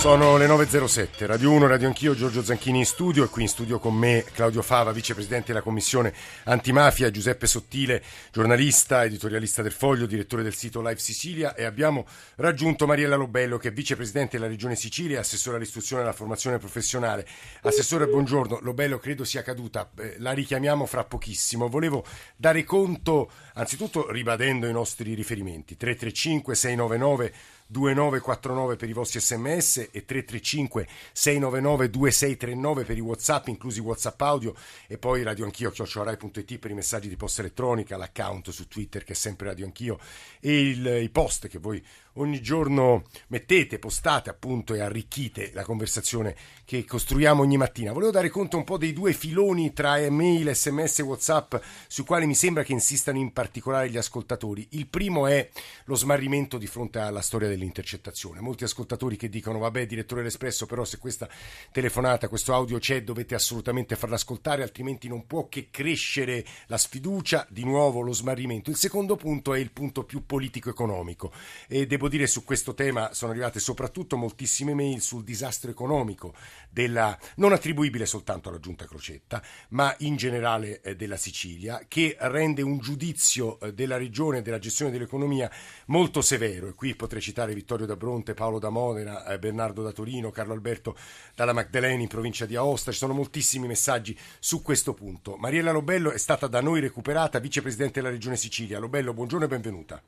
Sono le 9.07, Radio 1, Radio Anch'io, Giorgio Zanchini in studio e qui in studio con me Claudio Fava, vicepresidente della Commissione Antimafia, Giuseppe Sottile, giornalista, editorialista del Foglio, direttore del sito Live Sicilia e abbiamo raggiunto Mariella Lobello che è vicepresidente della Regione Sicilia assessore all'istruzione e alla formazione professionale. Assessore, buongiorno, Lobello credo sia caduta, eh, la richiamiamo fra pochissimo. Volevo dare conto, anzitutto ribadendo i nostri riferimenti, 335 699 2949 per i vostri sms e 335 699 2639 per i whatsapp inclusi whatsapp audio e poi radio anch'io chiocciorai.it per i messaggi di posta elettronica l'account su twitter che è sempre radio anch'io e il, i post che voi ogni giorno mettete, postate appunto e arricchite la conversazione che costruiamo ogni mattina. Volevo dare conto un po' dei due filoni tra email, sms e whatsapp sui quali mi sembra che insistano in particolare gli ascoltatori. Il primo è lo smarrimento di fronte alla storia dell'intercettazione. Molti ascoltatori che dicono vabbè direttore dell'Espresso però se questa telefonata, questo audio c'è dovete assolutamente farla ascoltare altrimenti non può che crescere la sfiducia, di nuovo lo smarrimento. Il secondo punto è il punto più politico-economico e devo dire su questo tema sono arrivate soprattutto moltissime mail sul disastro economico della, non attribuibile soltanto alla giunta Crocetta, ma in generale eh, della Sicilia, che rende un giudizio eh, della regione e della gestione dell'economia molto severo. E qui potrei citare Vittorio da Bronte, Paolo da Modena, eh, Bernardo da Torino, Carlo Alberto dalla Magdalena in provincia di Aosta. Ci sono moltissimi messaggi su questo punto. Mariella Lobello è stata da noi recuperata, vicepresidente della regione Sicilia. Lobello, buongiorno e benvenuta.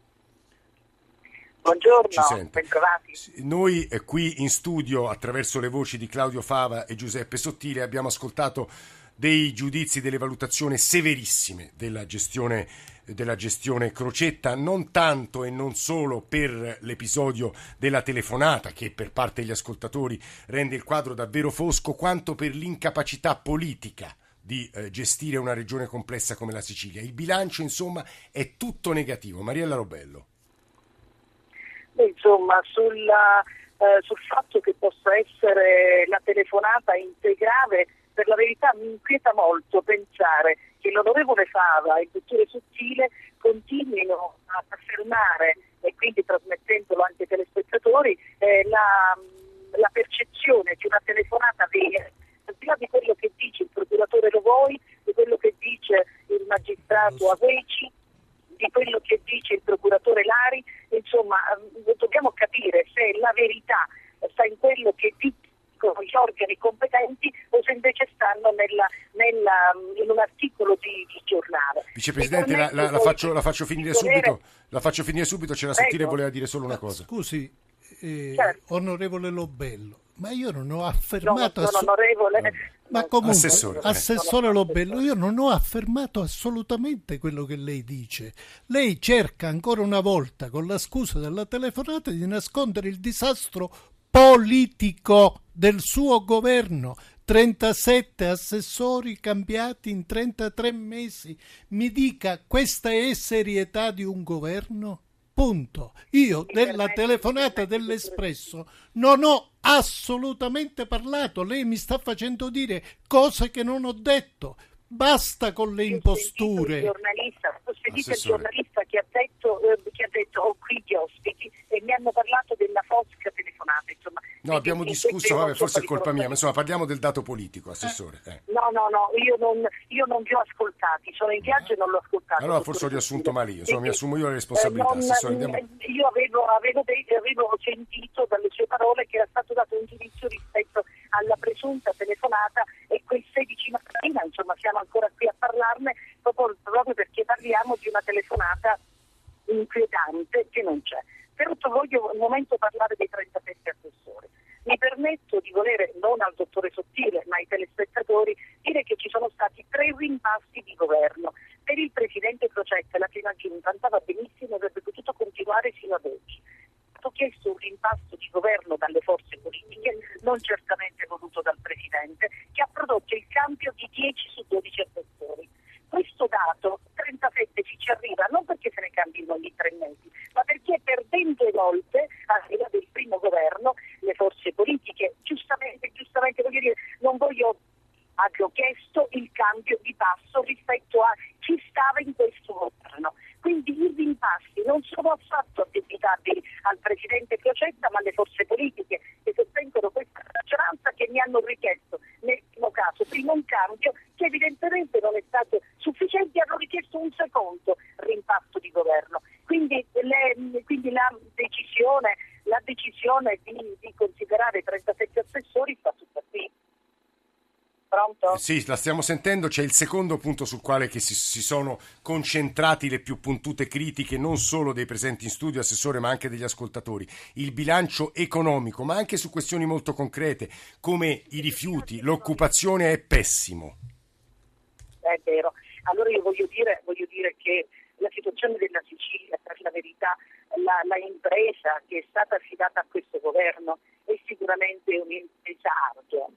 Buongiorno, bentrovati. Noi eh, qui in studio, attraverso le voci di Claudio Fava e Giuseppe Sottile, abbiamo ascoltato dei giudizi, delle valutazioni severissime della gestione, della gestione Crocetta, non tanto e non solo per l'episodio della telefonata, che per parte degli ascoltatori rende il quadro davvero fosco, quanto per l'incapacità politica di eh, gestire una regione complessa come la Sicilia. Il bilancio, insomma, è tutto negativo. Mariella Robello insomma, sulla, eh, sul fatto che possa essere la telefonata integrale, per la verità mi inquieta molto pensare che l'onorevole Fava e il dottore Sottile continuino ad affermare, e quindi trasmettendolo anche ai telespettatori, eh, la, la percezione di una telefonata vera. Al di là di quello che dice il procuratore Lovoi, di quello che dice il magistrato Aveci, di quello che dice il procuratore Lari, insomma eh, dobbiamo capire se la verità sta in quello che dicono gli organi competenti o se invece stanno nella, nella, in un articolo di, di giornale. Vicepresidente, la, la, la, faccio, la, faccio, finire subito, la faccio finire subito, c'era Sottile voleva dire solo una cosa. Scusi, eh, certo. onorevole Lobello, ma io non ho affermato... No. No ma comunque, assessore, assessore Lobello, io non ho affermato assolutamente quello che lei dice. Lei cerca ancora una volta, con la scusa della telefonata, di nascondere il disastro politico del suo governo. 37 assessori cambiati in 33 mesi. Mi dica, questa è serietà di un governo? Punto. Io della telefonata dell'Espresso non ho assolutamente parlato. Lei mi sta facendo dire cose che non ho detto. Basta con le imposture. Il giornalista, ho sentito il giornalista che ha detto, eh, che ha detto ho qui gli ospiti e mi hanno parlato della Fosca telefonata. Insomma. No, abbiamo discusso, vabbè, forse è colpa mia, ma insomma parliamo del dato politico, Assessore. Eh. No, no, no, io non, io non vi ho ascoltati, sono in viaggio e non l'ho ascoltato. Allora forse ho riassunto male io, insomma, mi assumo io le responsabilità. Eh, non, Assessore, andiamo... Io avevo, avevo, dei, avevo sentito dalle sue parole che era stato dato un giudizio rispetto alla presunta telefonata e quel 16 mattina, insomma siamo ancora qui a parlarne proprio, proprio perché parliamo di una telefonata inquietante che non c'è. Però voglio un momento parlare dei 37 assessori. Mi permetto di volere, non al dottore Sottile, ma ai telespettatori, dire che ci sono stati tre rimpasti di governo. Per il presidente Crocetta la prima giunta andava benissimo e avrebbe potuto continuare fino ad oggi stato chiesto un rimpasto di governo dalle forze politiche, non certamente voluto dal Presidente, che ha prodotto il cambio di 10 su 12 assessori. Questo dato, 37, ci arriva non perché se ne cambino ogni tre mesi, ma perché perdendo volte, arriva del primo governo, le forze politiche, giustamente, giustamente voglio dire, non voglio abbiamo chiesto il cambio di passo rispetto a chi stava in questo governo. Quindi il non sono affatto addebitabili al Presidente Crocetta ma alle forze politiche che sostengono questa maggioranza che mi hanno richiesto nel primo caso prima un cambio che evidentemente non è stato sufficiente e hanno richiesto un secondo rimpasto di governo. Quindi, le, quindi la decisione, la decisione di, di considerare 37 assessori sta tutta qui. Sì, la stiamo sentendo. C'è il secondo punto sul quale si, si, sono concentrati le più puntute critiche, non solo dei presenti in studio, Assessore, ma anche degli ascoltatori. Il bilancio economico, ma anche su questioni molto concrete, come i rifiuti, l'occupazione è pessimo. È vero. Allora io voglio dire, voglio dire che la situazione della Sicilia, per la verità, la, la impresa che è stata affidata a questo governo è sicuramente un impresario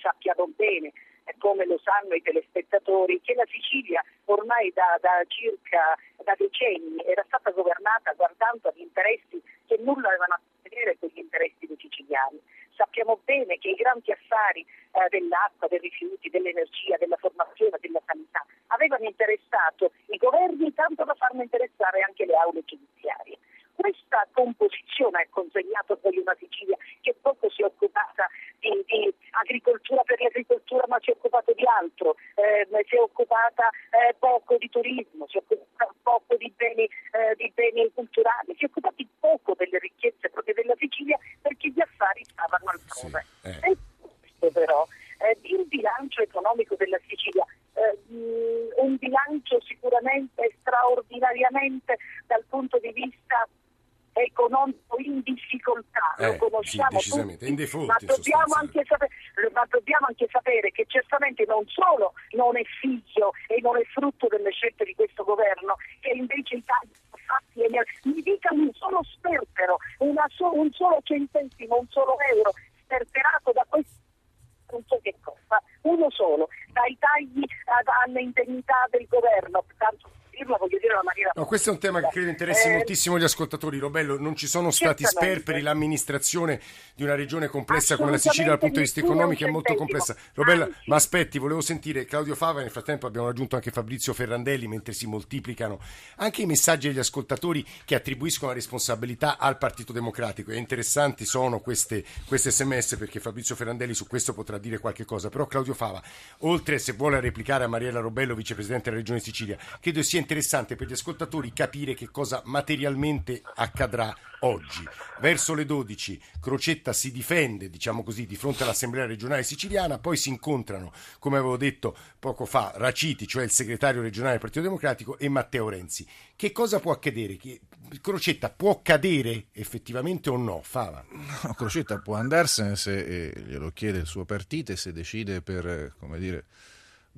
sappiamo bene, come lo sanno i telespettatori, che la Sicilia ormai da, da circa da decenni era stata governata guardando agli interessi che nulla avevano a che vedere con gli interessi dei siciliani. Sappiamo bene che i grandi affari eh, dell'acqua, dei rifiuti, dell'energia, della formazione, della sanità avevano interessato i governi tanto da farne interessare anche le aule giudiziarie questa composizione ha consegnato poi una Sicilia che poco si è occupata di, di agricoltura per l'agricoltura ma si è occupata di altro, eh, si è occupata eh, poco di turismo, si è occupata poco di beni, eh, di beni culturali, si è occupata poco delle ricchezze proprio della Sicilia perché gli affari stavano altrove. Sì, eh. E questo però il bilancio economico della Sicilia eh, un bilancio sicuramente straordinariamente dal punto di vista economico in difficoltà, eh, lo conosciamo sì, tutti, default, ma, dobbiamo sapere, ma, dobbiamo anche sapere che certamente non solo non è figlio e non è frutto delle scelte di questo governo, che invece i tagli fatti mi dica un solo sperpero, so, un solo centesimo, un solo euro sperperato da questo non so che cosa, uno solo, dai tagli alle indennità del governo, tanto dirla, voglio dire la maniera... No, questo è un tema che credo interessi eh, moltissimo gli ascoltatori. Robello, non ci sono stati sperperi, l'amministrazione di una regione complessa come la Sicilia dal punto di vista economico è molto complessa. Robella, Anzi. ma aspetti, volevo sentire Claudio Fava, nel frattempo abbiamo raggiunto anche Fabrizio Ferrandelli mentre si moltiplicano anche i messaggi degli ascoltatori che attribuiscono la responsabilità al Partito Democratico. E interessanti sono queste, queste sms perché Fabrizio Ferrandelli su questo potrà dire qualche cosa. Però Claudio Fava, oltre se vuole replicare a Mariella Robello, vicepresidente della Regione Sicilia, credo sia interessante per gli ascoltatori capire che cosa materialmente accadrà oggi. Verso le 12 Crocetta si difende, diciamo così, di fronte all'Assemblea regionale siciliana, poi si incontrano, come avevo detto poco fa, Raciti, cioè il segretario regionale del Partito Democratico, e Matteo Renzi. Che cosa può accadere? Che Crocetta può cadere effettivamente o no? Fava. No, Crocetta può andarsene se eh, glielo chiede il suo partito e se decide per, eh, come dire,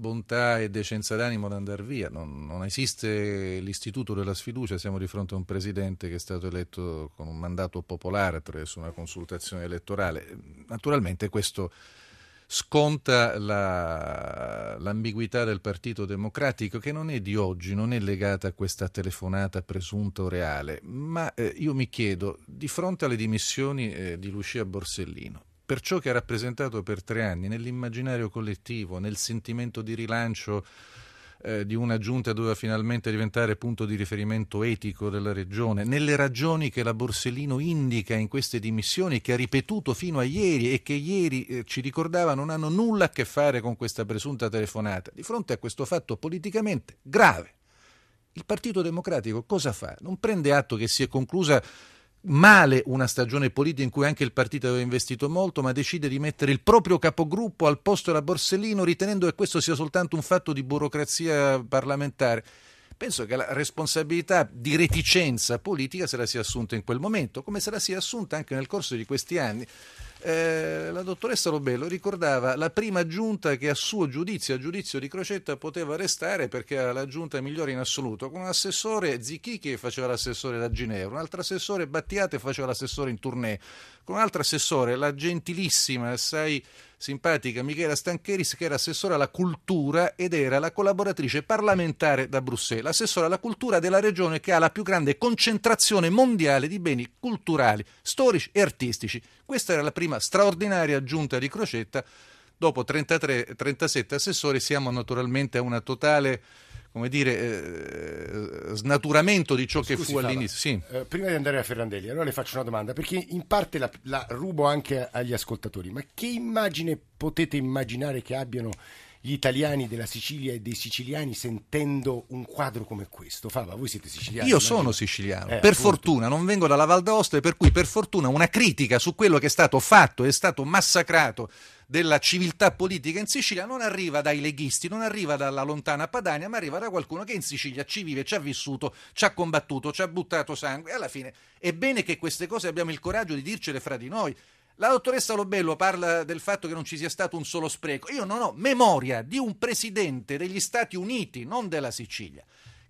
bontà e decenza d'animo ad andare via. Non, non, esiste l'istituto della sfiducia, siamo di fronte a un presidente che è stato eletto con un mandato popolare attraverso una consultazione elettorale. Naturalmente questo sconta la, l'ambiguità del Partito Democratico che non è di oggi, non è legata a questa telefonata presunta o reale, ma eh, io mi chiedo, di fronte alle dimissioni eh, di Lucia Borsellino, per ciò che ha rappresentato per tre anni nell'immaginario collettivo, nel sentimento di rilancio eh, di una giunta doveva finalmente diventare punto di riferimento etico della regione, nelle ragioni che la Borsellino indica in queste dimissioni, che ha ripetuto fino a ieri e che ieri eh, ci ricordava non hanno nulla a che fare con questa presunta telefonata. Di fronte a questo fatto politicamente grave, il Partito Democratico cosa fa? Non prende atto che si è conclusa male una stagione politica in cui anche il partito aveva investito molto, ma decide di mettere il proprio capogruppo al posto della Borsellino, ritenendo che questo sia soltanto un fatto di burocrazia parlamentare. Penso che la responsabilità di reticenza politica se la sia assunta in quel momento, come se la sia assunta anche nel corso di questi anni. Eh, la dottoressa Robello ricordava la prima giunta che a suo giudizio, a giudizio di Crocetta, poteva restare perché era la giunta migliore in assoluto, con un assessore Zicchi che faceva l'assessore da Ginevra, un altro assessore Battiate faceva l'assessore in tournée, con un altro assessore, la gentilissima, assai simpatica Michela Stancheris, che era assessore alla cultura ed era la collaboratrice parlamentare da Bruxelles, assessore alla cultura della regione che ha la più grande concentrazione mondiale di beni culturali, storici e artistici. Questa era la prima straordinaria giunta di Crocetta. Dopo 33, 37 assessori siamo naturalmente a una totale come dire, eh, snaturamento di ciò Scusi, che fu Fava, all'inizio. Sì. eh, prima di andare a Ferrandelli, allora le faccio una domanda, perché in parte la, la rubo anche agli ascoltatori, ma che immagine potete immaginare che abbiano gli italiani della Sicilia e dei siciliani sentendo un quadro come questo? Fava, voi siete siciliani? Io sono siciliano, Eh, per appunto. fortuna non vengo dalla Val d'Aosta e per cui per fortuna una critica su quello che è stato fatto, è stato massacrato della civiltà politica in Sicilia non arriva dai leghisti, non arriva dalla lontana Padania, ma arriva da qualcuno che in Sicilia ci vive, ci ha vissuto, ci ha combattuto, ci ha buttato sangue e alla fine è bene che queste cose abbiamo il coraggio di dircele fra di noi. La dottoressa Lobello parla del fatto che non ci sia stato un solo spreco. Io non ho memoria di un presidente degli Stati Uniti, non della Sicilia,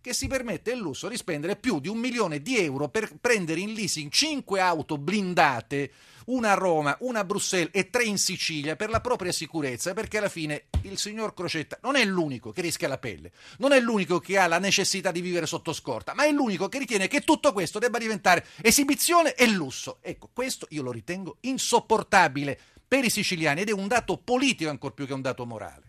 che si permette il lusso di spendere più di un milione di euro per prendere in leasing cinque auto blindate, una a Roma, una a Bruxelles e tre in Sicilia per la propria sicurezza, perché alla fine il signor Crocetta non è l'unico che rischia la pelle, non è l'unico che ha la necessità di vivere sotto scorta, ma è l'unico che ritiene che tutto questo debba diventare esibizione e lusso. Ecco, questo io lo ritengo insopportabile per i siciliani ed è un dato politico ancor più che un dato morale.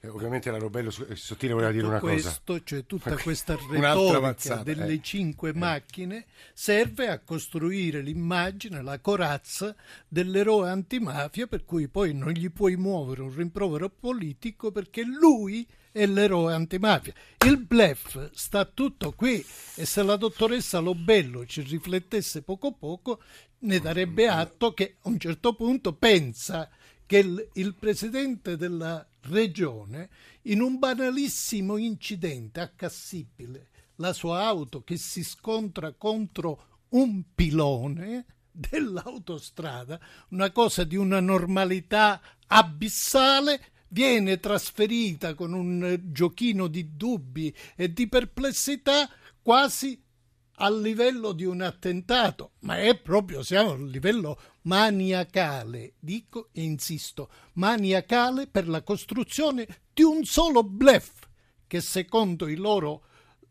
Eh, ovviamente la Robello su- eh, Sottile voleva dire una Tutto cosa. questo, cioè tutta questa Un'altra retorica delle eh. cinque macchine serve a costruire l'immagine, la corazza dell'eroe antimafia per cui poi non gli puoi muovere un rimprovero politico perché lui è l'eroe antimafia. Il blef sta tutto qui e se la dottoressa Lobello ci riflettesse poco poco ne darebbe atto che a un certo punto pensa che il, il presidente della regione in un banalissimo incidente accassibile. La sua auto che si scontra contro un pilone dell'autostrada, una cosa di una normalità abissale, viene trasferita con un giochino di dubbi e di perplessità quasi al livello di un attentato, ma è proprio, siamo a un livello maniacale, dico e insisto, maniacale per la costruzione di un solo blef che secondo loro,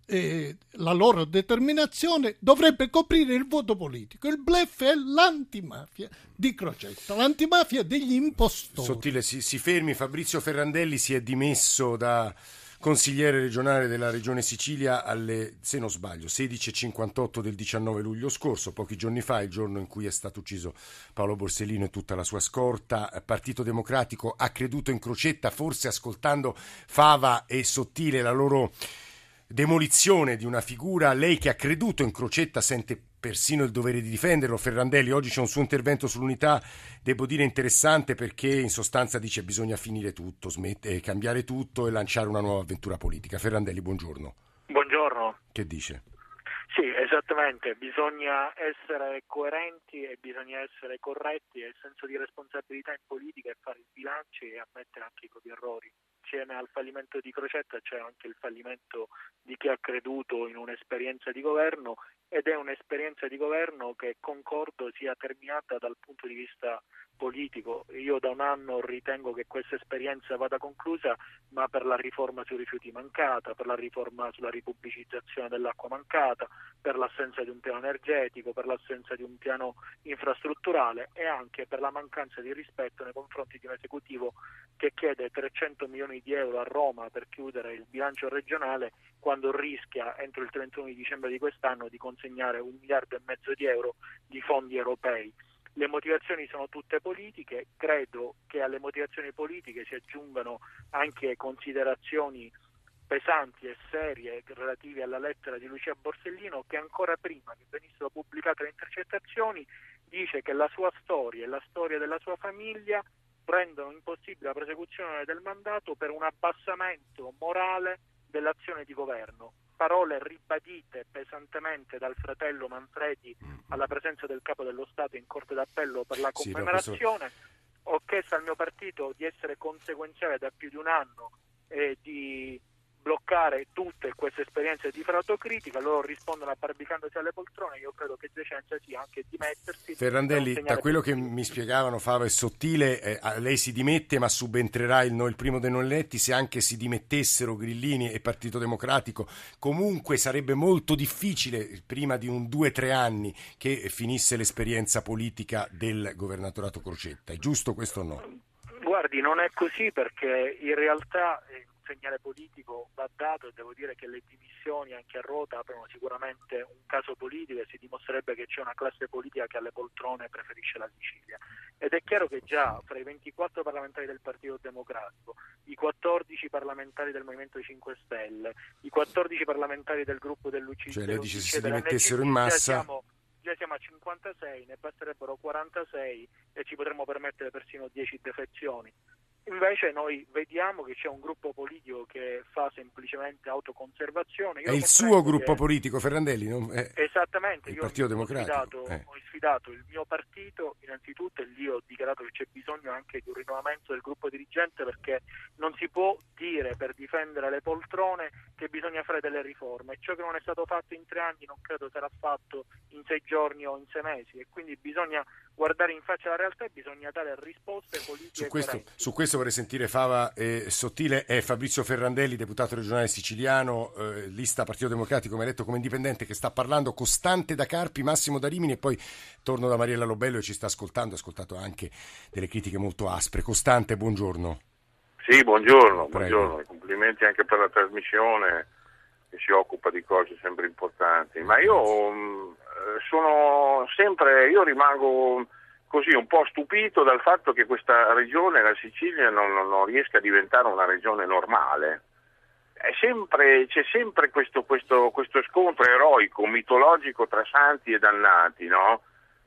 eh, la loro determinazione dovrebbe coprire il voto politico. Il blef è l'antimafia di Crocetta, l'antimafia degli impostori. Sottile, si, si fermi, Fabrizio Ferrandelli si è dimesso da consigliere regionale della regione Sicilia alle, se non sbaglio, 16.58 del 19 luglio scorso, pochi giorni fa, il giorno in cui è stato ucciso Paolo Borsellino e tutta la sua scorta. Partito Democratico ha creduto in Crocetta, forse ascoltando Fava e Sottile la loro demolizione di una figura, lei che ha creduto in Crocetta sente persino il dovere di difenderlo. Ferrandelli, oggi c'è un suo intervento sull'unità, devo dire interessante perché in sostanza dice bisogna finire tutto, smette, cambiare tutto e lanciare una nuova avventura politica. Ferrandelli, buongiorno. Buongiorno. Che dice? Sì, esattamente, bisogna essere coerenti e bisogna essere corretti e il senso di responsabilità in politica è fare i bilanci e ammettere anche i propri errori. Insieme al fallimento di Crocetta c'è anche il fallimento di chi ha creduto in un'esperienza di governo ed è un'esperienza di governo che concordo sia terminata dal punto di vista politico. Io da un anno ritengo che questa esperienza vada conclusa, ma per la riforma sui rifiuti mancata, per la riforma sulla ripubblicizzazione dell'acqua mancata, per l'assenza di un piano energetico, per l'assenza di un piano infrastrutturale e anche per la mancanza di rispetto nei confronti di un esecutivo che chiede 300 milioni di euro a Roma per chiudere il bilancio regionale quando rischia entro il 31 di dicembre di quest'anno di consegnare un miliardo e mezzo di euro di fondi europei. Le motivazioni sono tutte politiche, credo che alle motivazioni politiche si aggiungano anche considerazioni pesanti e serie relative alla lettera di Lucia Borsellino che ancora prima che venissero pubblicate le intercettazioni dice che la sua storia e la storia della sua famiglia rendono impossibile la prosecuzione del mandato per un abbassamento morale dell'azione di governo. Parole ribadite pesantemente dal fratello Manfredi alla presenza del capo dello Stato in Corte d'Appello per la commemorazione. Ho chiesto al mio partito di essere conseguenziale da più di un anno e di bloccare tutte queste esperienze di frautocritica, loro rispondono abbarbicandosi alle poltrone, io credo che decenza sia anche dimettersi. Ferrandelli, da quello che mi spiegavano Fava e Sottile, eh, lei si dimette ma subentrerà il, no- il primo dei non eletti se anche si dimettessero Grillini e Partito Democratico. Comunque sarebbe molto difficile, prima di un due o tre anni, che finisse l'esperienza politica del governatorato Crocetta. È giusto questo o no? Guardi, non è così perché in realtà eh, segnale politico va dato e devo dire che le dimissioni anche a Rota aprono sicuramente un caso politico e si dimostrerebbe che c'è una classe politica che alle poltrone preferisce la Sicilia. Ed è chiaro che già fra i 24 parlamentari del Partito Democratico, i 14 parlamentari del Movimento 5 Stelle, i 14 parlamentari del gruppo dell'UCC, cioè lei dice se si dimettessero in massa... Siamo, già siamo a 56, ne basterebbero 46 e ci potremmo permettere persino 10 defezioni. Invece noi vediamo che c'è un gruppo politico che fa semplicemente autoconservazione. Io è il suo gruppo che... politico, Ferrandelli? Non... È... Esattamente. Il Partito Democratico. Ho sfidato, eh. ho sfidato, il mio partito innanzitutto e lì ho dichiarato che c'è bisogno anche di un rinnovamento del gruppo dirigente perché non si può dire per difendere le poltrone che bisogna fare delle riforme. Ciò che non è stato fatto in tre anni non credo sarà fatto in sei giorni o in sei mesi e quindi bisogna guardare in faccia la realtà e bisogna dare risposte politiche. Su questo, su questo vorrei sentire Fava eh, Sottile e Fabrizio Ferrandelli, deputato regionale siciliano, eh, lista Partito Democratico, come eletto come indipendente, che sta parlando costante da Carpi, Massimo da Rimini e poi torno da Mariella Lobello e ci sta ascoltando, ha ascoltato anche delle critiche molto aspre. Costante, buongiorno. Sì, buongiorno, buongiorno. complimenti anche per la trasmissione che si occupa di cose sempre importanti. Ma io mm, sono sempre, io rimango così un po' stupito dal fatto che questa regione, la Sicilia, non, non, non riesca a diventare una regione normale. Sempre, c'è sempre questo, questo, questo, scontro eroico, mitologico tra santi e dannati, no?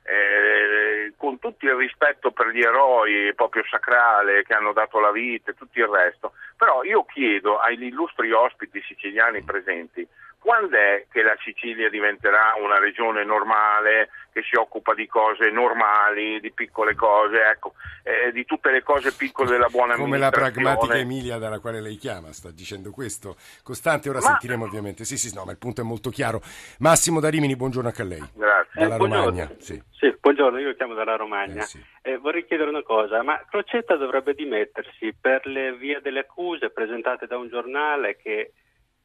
Eh, con tutto il rispetto per gli eroi proprio sacrale che hanno dato la vita e tutto il resto. Però io chiedo agli illustri ospiti siciliani presenti quando è che la Sicilia diventerà una regione normale che si occupa di cose normali, di piccole cose, ecco, eh, di tutte le cose piccole della buona Come la pragmatica Emilia dalla quale lei chiama, sta dicendo questo. Costante, ora ma... sentiremo ovviamente. Sì, sì, no, ma il punto è molto chiaro. Massimo da Rimini, buongiorno anche a lei. Grazie. Dalla eh, Romagna. Sì. sì. buongiorno, io chiamo dalla Romagna. Eh, sì. eh, vorrei chiedere una cosa, ma Crocetta dovrebbe dimettersi per le vie delle accuse presentate da un giornale che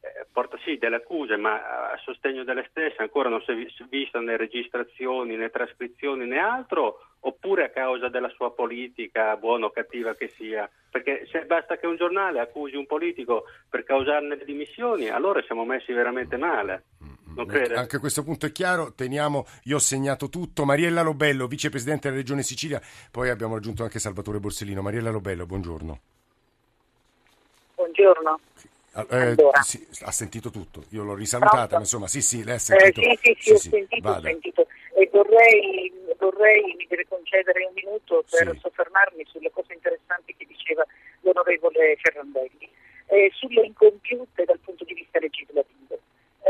eh, porta sì delle accuse, ma a sostegno delle stesse ancora non si è vista né registrazioni né trascrizioni né altro, oppure a causa della sua politica, buona o cattiva che sia? Perché se basta che un giornale accusi un politico per causarne le dimissioni, allora siamo messi veramente male. Non crede? Anche questo punto è chiaro, teniamo, io ho segnato tutto. Mariella Lobello, vicepresidente della Regione Sicilia, poi abbiamo raggiunto anche Salvatore Borsellino. Mariella Lobello, buongiorno. Buongiorno. Ah, eh, sì, ha sentito tutto, io l'ho risalutata, ma insomma sì sì, lei ha sentito. Eh, sì, sì, sì, ho sentito, ho sentito. E vorrei, vorrei, mi deve concedere un minuto per soffermarmi sulle cose interessanti che diceva l'onorevole Ferrandelli, eh, sulle incompiute dal punto di vista legislativo.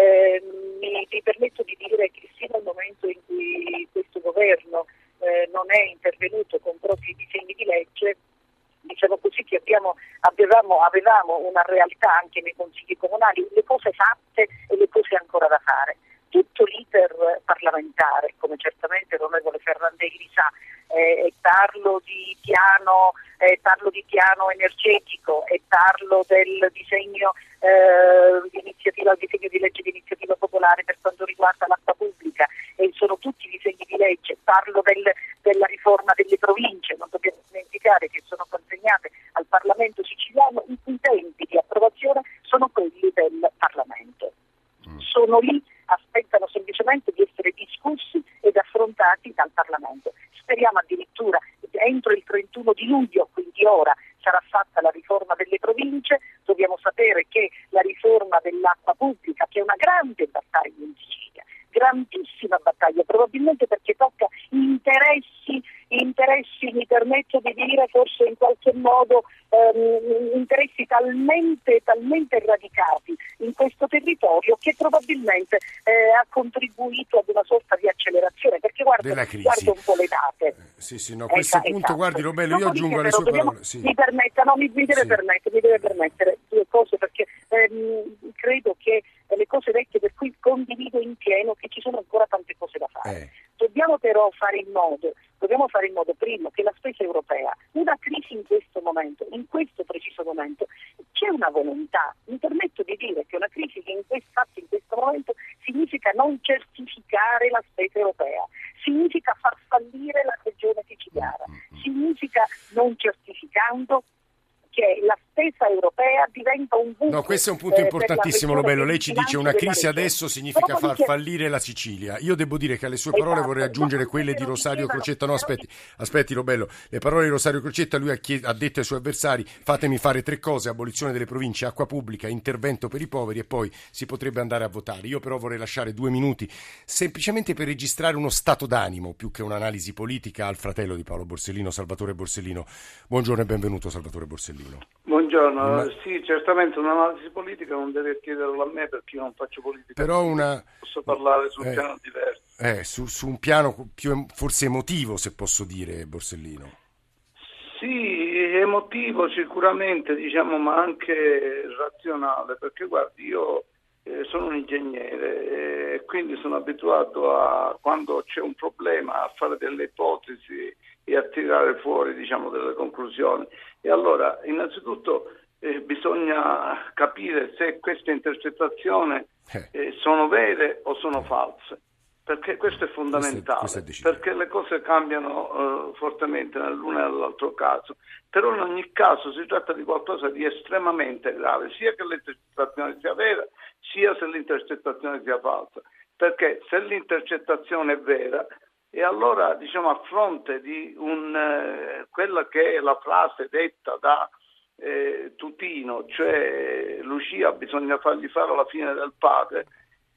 Eh, mi, mi, permetto di dire che sino al momento in cui questo governo eh, non è intervenuto con propri disegni di legge, diciamo così, che abbiamo, avevamo, avevamo una realtà anche nei consigli comunali, le cose fatte e le cose ancora da fare. Tutto l'iter parlamentare, come certamente l'onorevole Ferrandelli sa, eh, parlo di piano eh, parlo di piano energetico e parlo del disegno eh, di iniziativa, disegno di legge di iniziativa popolare per quanto riguarda l'acqua pubblica. E sono tutti disegni di legge, parlo del, della riforma delle province, non dobbiamo dimenticare che sono consegnate al Parlamento siciliano i cui tempi di approvazione sono quelli del Parlamento. Mm. Sono lì, aspettano semplicemente di essere discussi ed affrontati dal Parlamento. Speriamo addirittura entro il 31 di luglio, quindi ora, sarà fatta la riforma delle province, dobbiamo sapere che la riforma dell'acqua pubblica, che è una grande battaglia in Sicilia, grandissima battaglia, probabilmente perché tocca interessi, interessi mi permetto di dire forse in qualche modo ehm, interessi talmente, talmente radicati in questo territorio che probabilmente eh, ha contribuito ad una sorta di accelerazione, perché guarda, guarda un po' le date. Eh, sì, sì, no, questo esatto, punto, esatto. guardi Robello, io aggiungo alle sue dobbiamo, parole. Sì. Mi permetta, no, mi, mi, deve sì. permettere, mi deve permettere due cose perché ehm, credo che le cose vecchie per cui condivido in pieno che ci sono ancora tante cose da fare. Eh. Dobbiamo però fare in modo, dobbiamo fare in modo primo che la spesa europea, una crisi in questo momento, in questo preciso momento, c'è una volontà, mi permetto di dire che una crisi che in questo, fatta in questo momento significa non certificare la spesa europea, significa far fallire la regione siciliana, significa non certificando che la spesa stessa europea diventa un buco. No, questo è un punto importantissimo, Lobello. Lei ci dice una crisi adesso significa far fallire la Sicilia. Io devo dire che alle sue parole esatto. vorrei aggiungere quelle di Rosario Crocetta. No, aspetti, aspetti, Lobello. Le parole di Rosario Crocetta, lui ha, chied- ha detto ai suoi avversari: fatemi fare tre cose: abolizione delle province, acqua pubblica, intervento per i poveri e poi si potrebbe andare a votare. Io però vorrei lasciare due minuti semplicemente per registrare uno stato d'animo più che un'analisi politica al fratello di Paolo Borsellino, Salvatore Borsellino. Buongiorno e benvenuto, Salvatore Borsellino. Buongiorno, Ma... sì, certamente un'analisi politica non deve chiederla a me perché io non faccio politica. Però una... Posso parlare su un eh, piano diverso. Eh, su, su, un piano più forse emotivo, se posso dire, Borsellino. Sì, emotivo sicuramente, diciamo, ma anche razionale, perché guardi, io eh, sono un ingegnere e quindi sono abituato a, quando c'è un problema, a fare delle ipotesi e a tirare fuori diciamo, delle conclusioni. E allora, innanzitutto, eh, bisogna capire se queste intercettazioni eh, eh sono vere o sono false, perché questo è fondamentale, questo è, questo è perché le cose cambiano eh, fortemente nell'uno e nell'altro caso. Però in ogni caso si tratta di qualcosa di estremamente grave, sia che l'intercettazione sia vera, sia se l'intercettazione sia falsa. Perché se l'intercettazione è vera, e allora, diciamo, a fronte di un, eh, quella che è la frase detta da eh, Tutino, cioè Lucia bisogna fargli fare la fine del padre,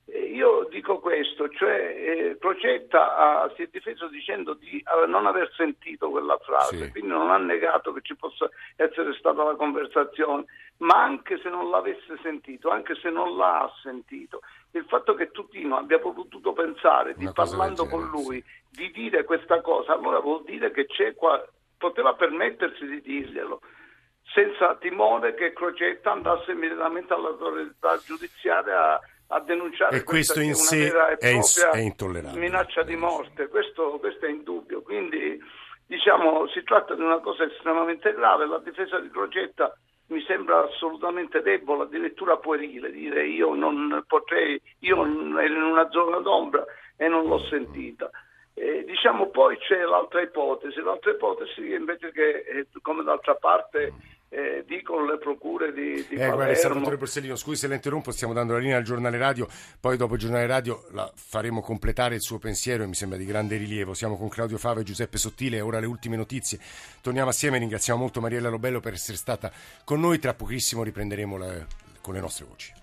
eh, io dico questo, cioè eh, Crocetta ha, si è difeso dicendo di uh, non aver sentito quella frase, sì. quindi non ha negato che ci possa essere stata la conversazione, ma anche se non l'avesse sentito, anche se non l'ha sentito, il fatto che Tutino abbia potuto pensare di parlando con lui sì. di dire questa cosa, allora vuol dire che c'è qua, poteva permettersi di dirglielo senza timore che Crocetta andasse immediatamente all'autorità giudiziaria a, a denunciare e questo in sé è, è, intollerabile minaccia di morte, questo, questo è indubbio, quindi diciamo si tratta di una cosa estremamente grave, la difesa di Crocetta mi sembra assolutamente debole, addirittura puerile, dire io non potrei, io ero in una zona d'ombra e non l'ho sentita. Eh, diciamo poi c'è l'altra ipotesi, l'altra ipotesi invece che eh, come d'altra parte eh, dicono le procure di, di eh, guarda, Salvatore Borsellino, scusi se la interrompo, stiamo dando la linea al giornale radio, poi dopo il giornale radio la faremo completare il suo pensiero e mi sembra di grande rilievo. Siamo con Claudio Fava e Giuseppe Sottile, ora le ultime notizie. Torniamo assieme, ringraziamo molto Mariella Lobello per essere stata con noi, tra pochissimo riprenderemo la, con le nostre voci.